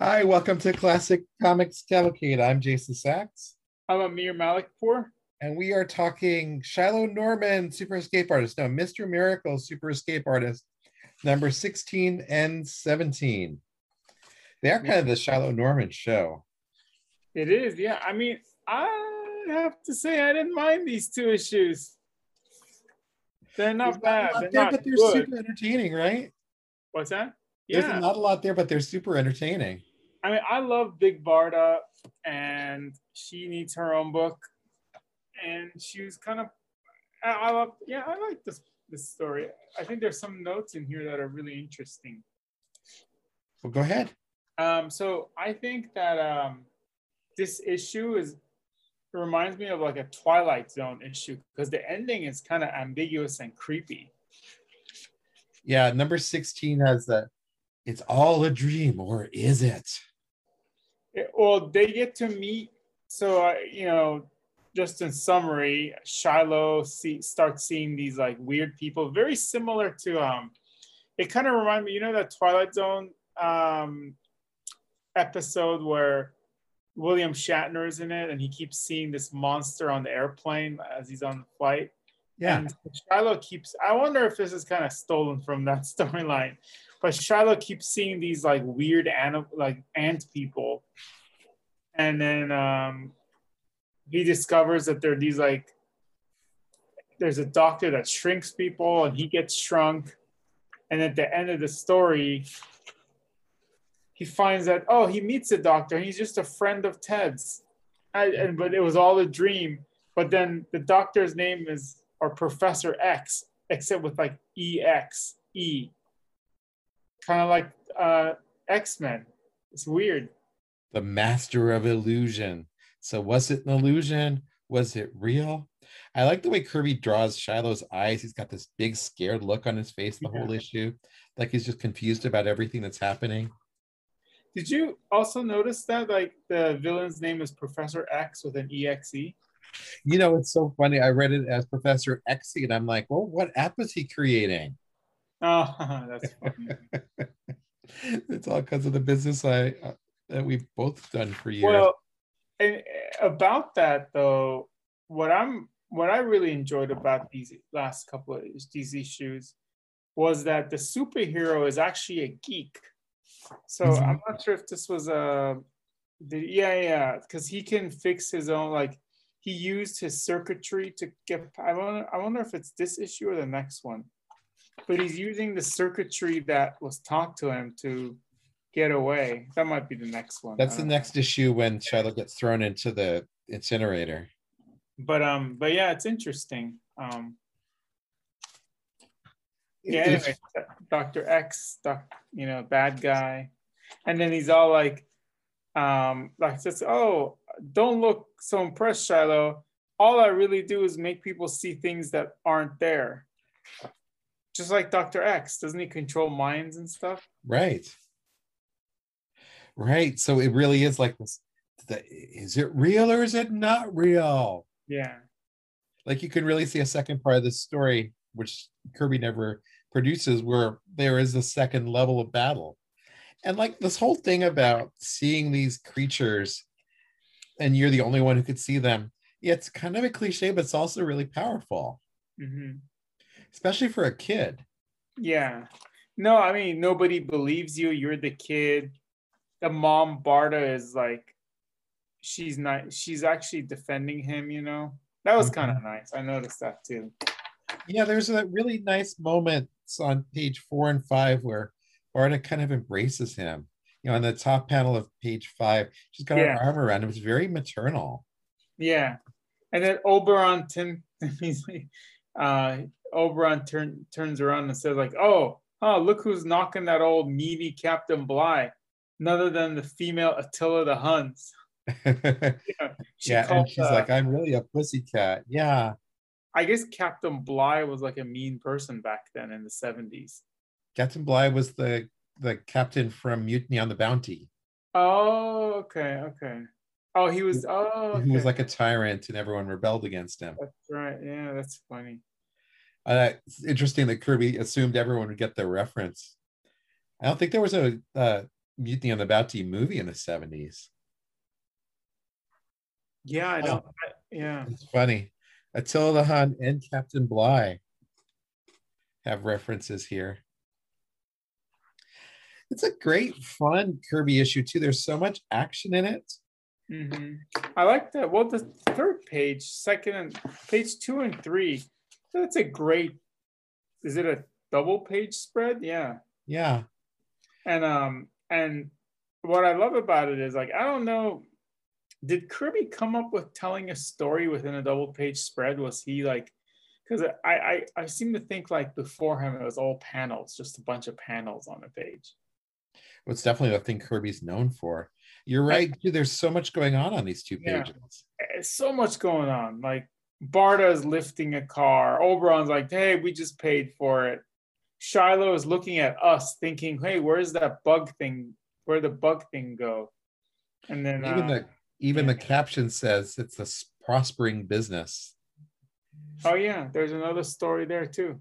Hi, welcome to Classic Comics Cavalcade. I'm Jason Sachs, I'm Amir Malikpour. and we are talking Shiloh Norman, Super Escape Artist. No, Mr. Miracle, Super Escape Artist, number 16 and 17. They are kind of the Shiloh Norman show. It is, yeah. I mean, I have to say I didn't mind these two issues. They're not There's bad. a lot They're there, not but they're good. super entertaining, right? What's that? There's Yeah. not a lot there, but they're super entertaining. I mean, I love Big Barda, and she needs her own book. And she was kind of, I, love, yeah, I like this this story. I think there's some notes in here that are really interesting. Well, go ahead. Um, so I think that um, this issue is it reminds me of like a Twilight Zone issue because the ending is kind of ambiguous and creepy. Yeah, number 16 has the it's all a dream, or is it? It- well, they get to meet. So uh, you know, just in summary, Shiloh see, starts seeing these like weird people, very similar to um. It kind of reminds me, you know, that Twilight Zone um episode where William Shatner is in it, and he keeps seeing this monster on the airplane as he's on the flight. Yeah. And Shiloh keeps, I wonder if this is kind of stolen from that storyline, but Shiloh keeps seeing these like weird ant, like ant people. And then um, he discovers that there are these like, there's a doctor that shrinks people and he gets shrunk. And at the end of the story, he finds that, oh, he meets a doctor he's just a friend of Ted's. And, but it was all a dream. But then the doctor's name is or Professor X, except with like EX, E. Kind of like uh, X Men. It's weird. the master of illusion. So was it an illusion? Was it real? I like the way Kirby draws Shiloh's eyes. He's got this big scared look on his face the whole issue. Like he's just confused about everything that's happening. Did you also notice that like the villain's name is Professor X with an EXE? You know, it's so funny. I read it as Professor Xy, and I'm like, well, what app is he creating? Oh, that's funny. it's all because of the business I uh, that we've both done for years. Well, and uh, about that though, what I'm what I really enjoyed about these last couple of these issues was that the superhero is actually a geek. So Mhm. I'm not sure if this was a the, yeah yeah because he can fix his own like he used his circuitry to get I wonder I wonder if it's this issue or the next one. But he's using the circuitry that was taught to him to get away. That might be the next one. That's the know. next issue when Shiloh gets thrown into the incinerator. but um but yeah it's interesting um yeah anyway, dr x doc, you know bad guy and then he's all like um like says oh don't look so impressed shiloh all i really do is make people see things that aren't there just like dr x doesn't he control minds and stuff Right. Right. So it really is like this. The, is it real or is it not real? yeah Like you can really see a second part of this story, which Kirby never produces, where there is a second level of battle. And like this whole thing about seeing these creatures and you're the only one who could see them. Yeah, it's kind of a cliche, but it's also really powerful, hmm especially for a kid. Yeah. No, I mean nobody believes you. You're the kid. The mom Barda is like she's not she's actually defending him, you know. That was kind of nice. I noticed that too. Yeah, there's a really nice moment on page four and five where Barda kind of embraces him. You know, on the top panel of page five, she's got Yeah. her arm around him. It's very maternal. Yeah. And then Oberon Tim he's like uh Oberon turn, turns around and says like, "Oh, oh, look who's knocking that old meaty Captain Bligh, none other than the female Attila the Huns." yeah, She and called, she's uh, like, I'm really a pussycat. Yeah. I guess Captain Bligh was like a mean person back then in the 70s. Captain Bligh was the the captain from Mutiny on the Bounty, Oh, okay, okay. Oh, he was. Oh, okay. who was like a tyrant and everyone rebelled against him. That's right. Yeah, that's funny. Uh, it's interesting that Kirby assumed everyone would get the reference. I don't think there was a uh, Mutiny on the Bounty movie in the 70s. Yeah, I Oh. don't. I- yeah. It's funny. Attila the Hun and Captain Bligh have references here. It's a great, fun Kirby issue too. There's so much action in it. hmm I like that. Well, the third page, second and page two and three. That's a great. Is it a double page spread? Yeah. Yeah, And um and what I love about it is like I don't know, did Kirby come up with telling a story within a double page spread? Was he like because I, I I seem to think like before him it was all panels, just a bunch of panels on a page. it's definitely the thing Kirby's known for. You're right. Dude, there's so much going on on these two pages. It's so much going on. Like Barda is lifting a car. Oberon's like, hey, we just paid for it. Shiloh is looking at us thinking, hey, where's that bug thing? Where'd the bug thing go? And then Even uh, the even yeah. the caption says it's a prospering business. Oh yeah, there's another story there too.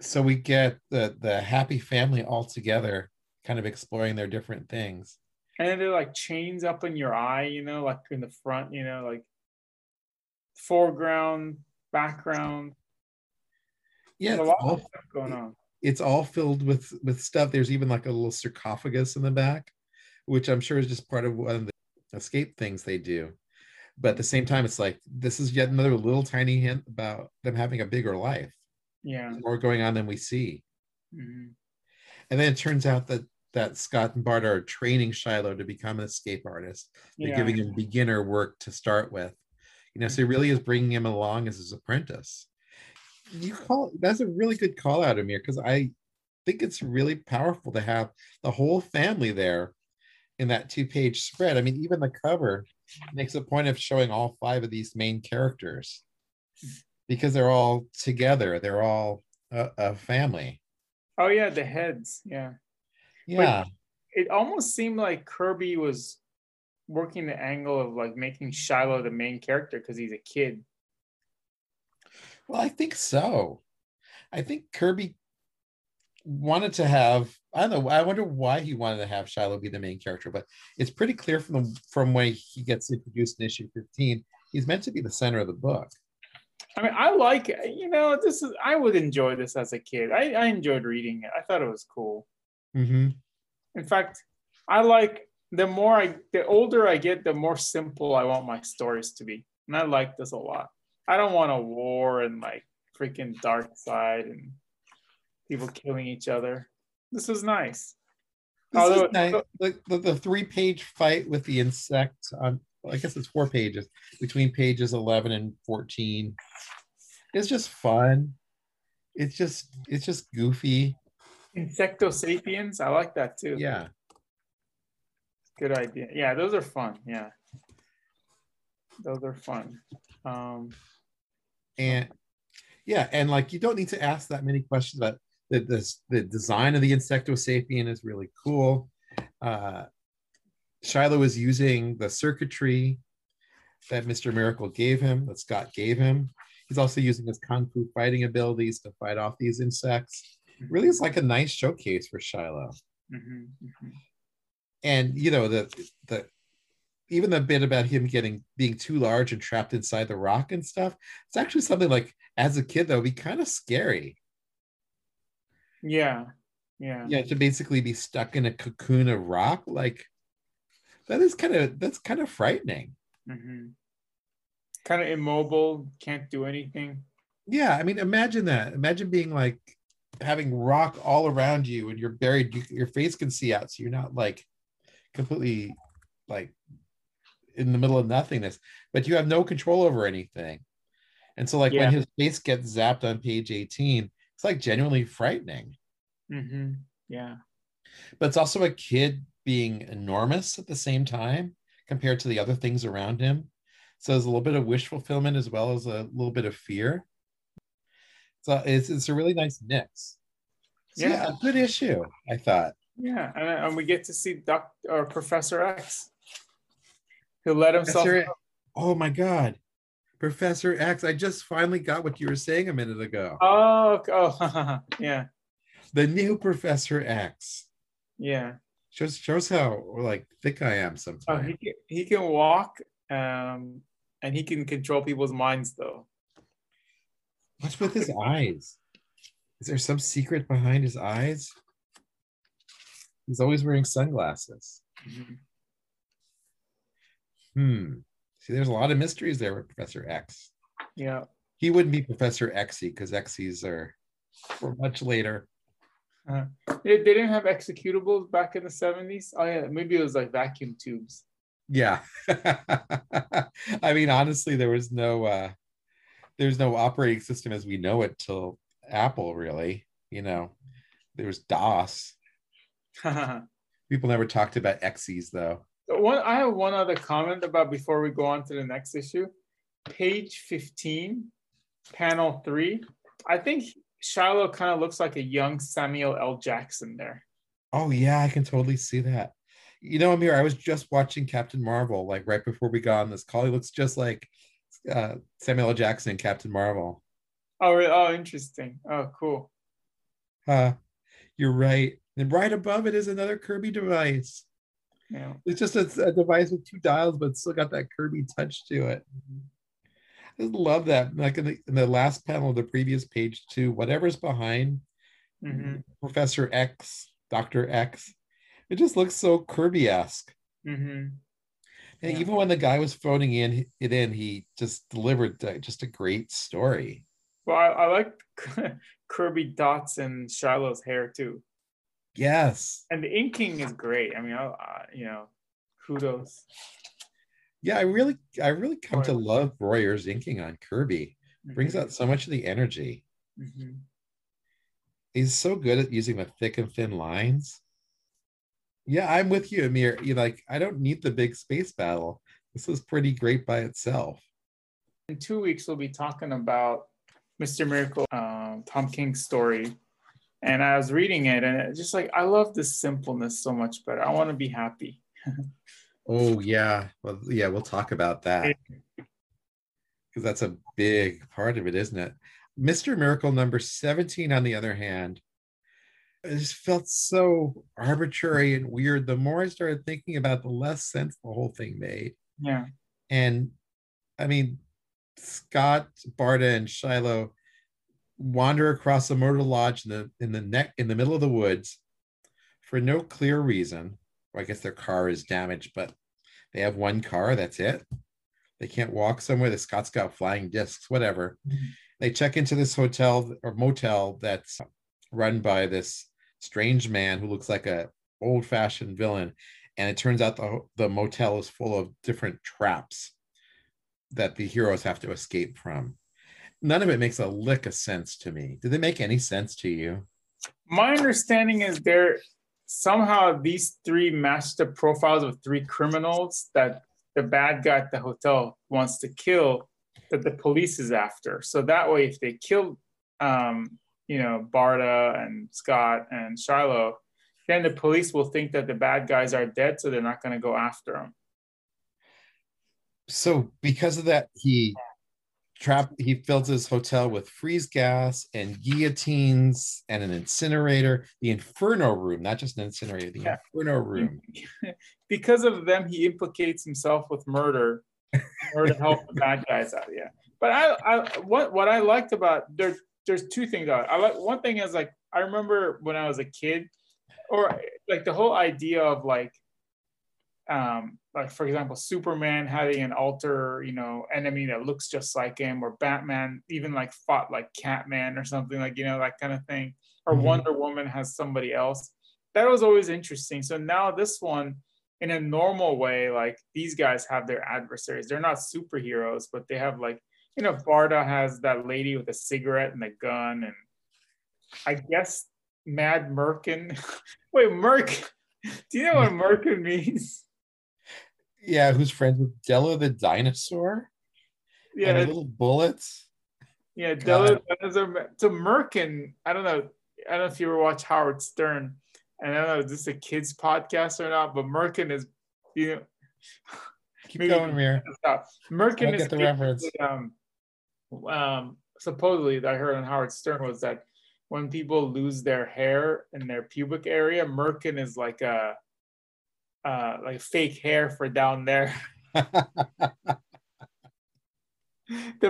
So we get the the happy family all together, kind of exploring their different things. And then they're like chains up in your eye, you know, like in the front, you know, like foreground, background. Yeah, There's a it's lot all of stuff going on. it's all filled with with stuff. There's even like a little sarcophagus in the back, which I'm sure is just part of one of the escape things they do. But at the same time, it's like this is yet another little tiny hint about them having a bigger life, Yeah. more going on than we see. mhm. And then it turns out that that Scott and Bart are training Shiloh to become an escape artist. They're Yeah. giving him beginner work to start with. You know, so he really is bringing him along as his apprentice. You call that's a really good call out, Amir, because I think it's really powerful to have the whole family there in that two-page spread. I mean, even the cover makes a point of showing all five of these main characters because they're all together. They're all a, a family. Oh yeah, the heads. Yeah. Yeah. It almost seemed like Kirby was working the angle of like making Shiloh the main character because he's a kid. Well, I think so. I think Kirby wanted to have. I don't know. I wonder why he wanted to have Shiloh be the main character, but it's pretty clear from the from when he gets introduced in issue fifteen. He's meant to be the center of the book. I mean, I like you know this is I would enjoy this as a kid. I, I enjoyed reading it. I thought it was cool. Mm-hmm. In fact, I like the more I the older I get, the more simple I want my stories to be. And I like this a lot. I don't want a war and like freaking Darkseid and people killing each other. This is nice. This Although- is nice. Like the, the three-page fight with the insect on. I guess it's four pages between pages eleven and fourteen. It's just fun. It's just it's just goofy. Insecto sapiens, I like that too. Yeah. Good idea. Yeah, those are fun. Yeah. Those are fun. Um and yeah and like you don't need to ask that many questions about the this the design of the insectosapien is really cool uh shiloh is using the circuitry that mr miracle gave him that scott gave him he's also using his kung fu fighting abilities to fight off these insects really it's like a nice showcase for shiloh mhm, mhm. And you know the the even the bit about him getting being too large and trapped inside the rock and stuff it's actually something like as a kid that would be kind of scary Yeah. Yeah. yeah to basically be stuck in a cocoon of rock like that is kind of that's kind of frightening hmm Kind of immobile, can't do anything. yeah i mean imagine that imagine being like having rock all around you and you're buried you, your face can see out so you're not like completely like in the middle of nothingness but you have no control over anything and so like Yeah. when his face gets zapped on page 18 it's like genuinely frightening hmm Yeah. but it's also a kid being enormous at the same time compared to the other things around him. So there's a little bit of wish fulfillment as well as a little bit of fear. So it's, it's a really nice mix. So yeah. Yeah. a good issue, I thought. Yeah. And, and we get to see Doc or Professor X who let himself. Oh my God. Professor X, I just finally got what you were saying a minute ago. Oh, oh, yeah. The new Professor X. Yeah. Shows shows how like thick I am Oh, sometimes. he can, he can walk, um, and he can control people's minds though. What's with his eyes? Is there some secret behind his eyes? He's always wearing sunglasses. Mhm. Hmm. See, there's a lot of mysteries there with Professor X. Yeah. He wouldn't be Professor Xy because Xy's are for much later. They, they didn't have executables back in the 70s. Oh yeah, maybe it was like vacuum tubes. Yeah. I mean, honestly, there was no uh there's no operating system as we know it till Apple, really. You know, there was DOS. People never talked about Xy's though. one I have one other comment about before we go on to the next issue. Page 15, panel three. I think Shiloh kind of looks like a young Samuel L. Jackson there. Oh yeah, I can totally see that. You know, Amir, I was just watching Captain Marvel like right before we got on this call. He looks just like uh, Samuel L. Jackson in Captain Marvel. Oh, re- oh, interesting. Oh, cool. Uh, you're right. And right above it is another Kirby device. Yeah. It's just a, a device with two dials, but still got that Kirby touch to it. I just love that. Like in the, in the last panel of the previous page, too, whatever's behind hmm Professor X, Dr. X, it just looks so Kirby esque. hmm And Yeah. even when the guy was phoning in it in, he just delivered just a great story. Well, I, I like Kirby dots and Shiloh's hair too, Yes. and the inking is great. I mean, I, I, you know, kudos. Yeah, I really I really come to love Royer's inking on Kirby. Brings out so much of the energy. Mhm. He's so good at using the thick and thin lines. Yeah, I'm with you, Amir. You like, I don't need the big space battle. This is pretty great by itself. In two weeks, we'll be talking about Mr. Miracle, um, Tom King's story. And I was reading it, and just like I love this simpleness so much better. I want to be happy. Oh yeah, well yeah, we'll talk about that because that's a big part of it, isn't it? Mr. Miracle number 17, on the other hand, it just felt so arbitrary and weird. The more I started thinking about, it, the less sense the whole thing made. Yeah. And I mean, Scott, Barda, and Shiloh wander across a motor lodge in the in the neck in the middle of the woods for no clear reason. Or I guess their car is damaged, but they have one car. That's it. They can't walk somewhere. The Scott's got flying discs, whatever. Mhm. They check into this hotel or motel that's run by this strange man who looks like a old-fashioned villain. And it turns out the, the motel is full of different traps that the heroes have to escape from. None of it makes a lick of sense to me. Did they make any sense to you? My understanding is there somehow these three match the profiles of three criminals that the bad guy at the hotel wants to kill that the police is after. So that way, if they kill, um, you know, Barda and Scott and Shiloh, then the police will think that the bad guys are dead, so they're not going to go after them. So because of that, he trap he fills his hotel with freeze gas and guillotines and an incinerator, the inferno room, not just an incinerator, the Yeah. inferno room. because of them, he implicates himself with murder, order to help the bad guys out. Yeah, but I, I, what, what I liked about there's there's two things. I, I like one thing is like I remember when I was a kid, or like the whole idea of like, um, like for example, Superman having an alter, you know, enemy that looks just like him, or Batman even like fought like Catman or something like you know that kind of thing, or Mhm. Wonder Woman has somebody else. That was always interesting. So now this one in a normal way, like these guys have their adversaries. They're not superheroes, but they have like, you know, Barda has that lady with a cigarette and a gun, and I guess Mad Merkin. Wait, merk Do you know what Merkin means? Yeah, who's friends with Della the dinosaur? Yeah, and little bullets. yeah. Della, so Merkin. I don't know. I don't know if you ever watch Howard Stern, and I don't know is this a kids podcast or not, but Merkin is, you know, Keep Maybe- going, stop. Merkin is the reference. um, um, supposedly that I heard on Howard Stern was that when people lose their hair in their pubic area, Merkin is like a uh like fake hair for down there. the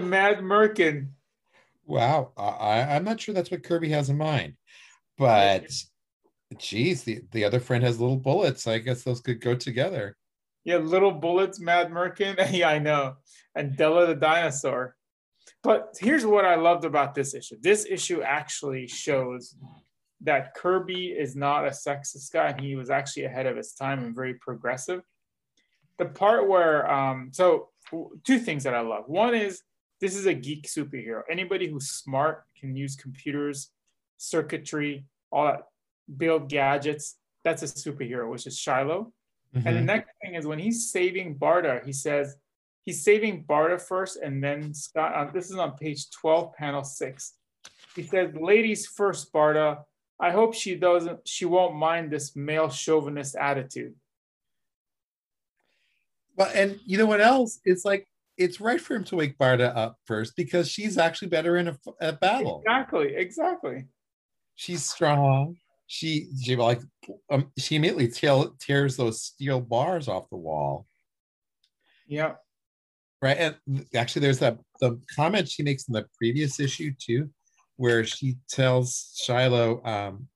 Mad Merkin. Wow, I, I'm not sure that's what Kirby has in mind, but geez, the, the other friend has little bullets. I guess those could go together. Yeah, little bullets, Mad Merkin. yeah, I know, and Della the dinosaur. But here's what I loved about this issue. This issue actually shows that Kirby is not a sexist guy, and he was actually ahead of his time and very progressive. The part where, um, so two things that I love. One is this is a geek superhero. Anybody who's smart can use computers, circuitry, all that, build gadgets. That's a superhero, which is Shiloh. Mm-hmm. And the next thing is when he's saving Barda, he says he's saving Barda first, and then Scott. Uh, this is on page 12, panel six. He says, "Ladies first, Barda. I hope she doesn't. She won't mind this male chauvinist attitude." Well, and you know what else? It's like it's right for him to wake Barda up first because she's actually better in a, a battle. Exactly, exactly. She's strong. She she like um, she immediately tear, tears those steel bars off the wall. Yeah. Right, and actually, there's that the comment she makes in the previous issue too, where she tells Shiloh, um,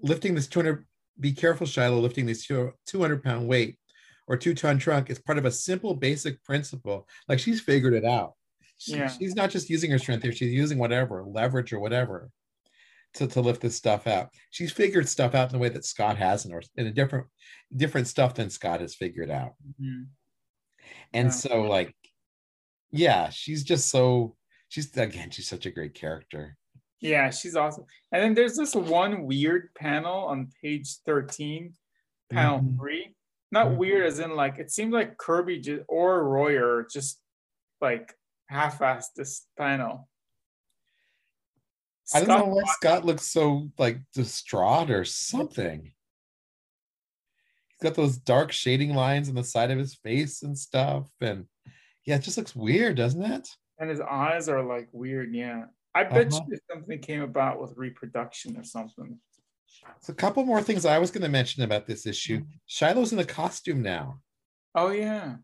lifting this 200, be careful, Shiloh, lifting this 200 pound weight or two ton trunk is part of a simple basic principle. Like she's figured it out. She, yeah. She's not just using her strength here, she's using whatever, leverage or whatever to, to lift this stuff out. She's figured stuff out in the way that Scott hasn't, or in a different different stuff than Scott has figured out. Mm-hmm. And yeah. so, like, yeah, she's just so she's again, she's such a great character. Yeah, she's awesome. And then there's this one weird panel on page 13, panel mm-hmm. three, not mm-hmm. weird as in like it seemed like Kirby just, or Royer just like half-assed this panel. I don't know why Scott looks so like distraught or something. He's got those dark shading lines on the side of his face and stuff, and yeah, it just looks weird, doesn't it? And his eyes are like weird. Yeah, I bet uh-huh. you something came about with reproduction or something. So a couple more things I was going to mention about this issue. Shiloh's in a costume now. Oh yeah.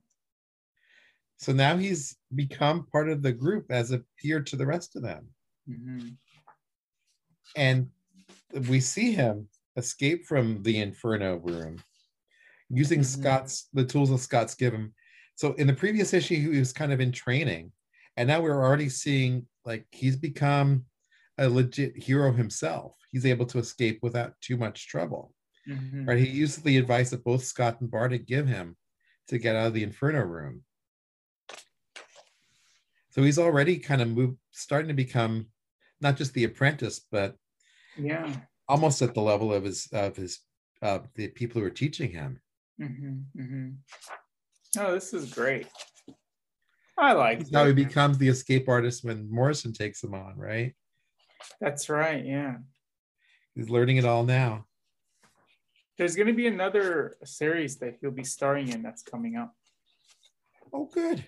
So now he's become part of the group as a peer to the rest of them. Mm-hmm. And we see him escape from the inferno room using mm-hmm. Scott's the tools that Scott's given. So in the previous issue, he was kind of in training, and now we're already seeing like he's become a legit hero himself. He's able to escape without too much trouble. Mm-hmm. Right? He uses the advice that both Scott and Barda give him to get out of the Inferno room. So he's already kind of moved, starting to become not just the apprentice, but yeah, almost at the level of his of his uh, the people who are teaching him. Mm-hmm, mm-hmm. Oh, this is great. I like how he becomes the escape artist when Morrison takes him on, right? That's right. Yeah. He's learning it all now. There's going to be another series that he'll be starring in that's coming up. Oh, good.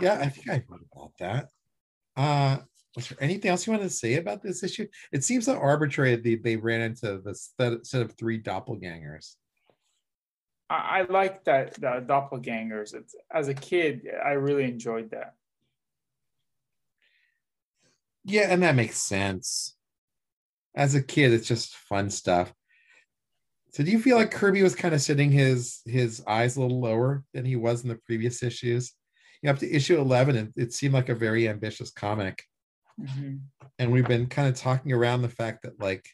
Yeah, I think I heard about that. Uh, was there anything else you wanted to say about this issue? It seems so arbitrary they, they ran into this set of three doppelgangers. I, I like that the doppelgangers. It's, as a kid, I really enjoyed that. Yeah, and that makes sense. As a kid, it's just fun stuff. So do you feel like Kirby was kind of sitting his his eyes a little lower than he was in the previous issues? You know, up to issue 11, it, it seemed like a very ambitious comic. Mm-hmm. And we've been kind of talking around the fact that like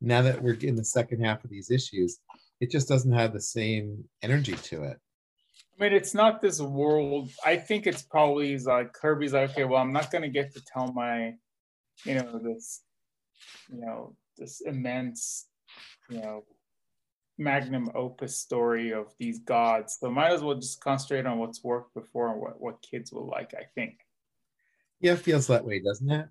now that we're in the second half of these issues, it just doesn't have the same energy to it. I mean, it's not this world. I think it's probably like Kirby's like, okay, well, I'm not going to get to tell my, you know, this, you know, this immense, you know, magnum opus story of these gods. So might as well just concentrate on what's worked before and what, what kids will like, I think. Yeah, it feels that way, doesn't it?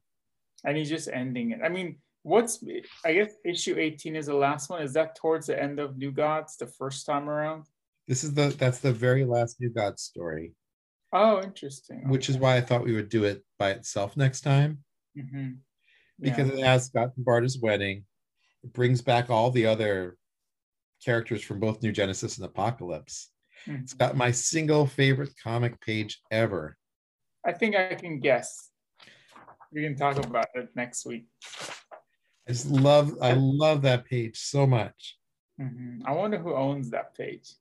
And he's just ending it. I mean, what's I guess issue 18 is the last one. Is that towards the end of New Gods, the first time around? This is the that's the very last New Gods story. Oh, interesting. Which is why I thought we would do it by itself next time. Mm-hmm. Yeah. Because it has Scott and Barda's wedding. It brings back all the other characters from both New Genesis and Apokolips. Mhm. It's got my single favorite comic page ever. I think I can guess. We can talk about it next week. I just love I love that page so much. Mhm. I wonder who owns that page.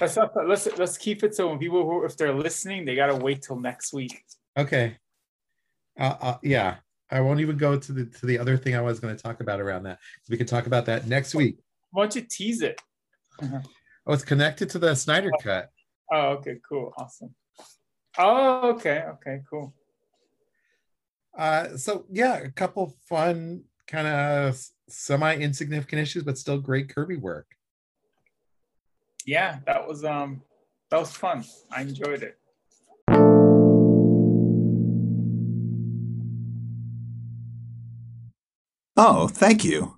Let's not, let's let's keep it so when people who if they're listening, they gotta wait till next week. Okay. Uh, uh, yeah, I won't even go to the to the other thing I was going to talk about around that. We can talk about that next week. Why don't you tease it? Oh, it's connected to the Snyder cut. Oh, okay, cool, awesome. Oh, okay, okay, cool. Uh, so yeah, a couple fun kind of semi insignificant issues, but still great Kirby work. Yeah, that was um that was fun. I enjoyed it. Oh, thank you.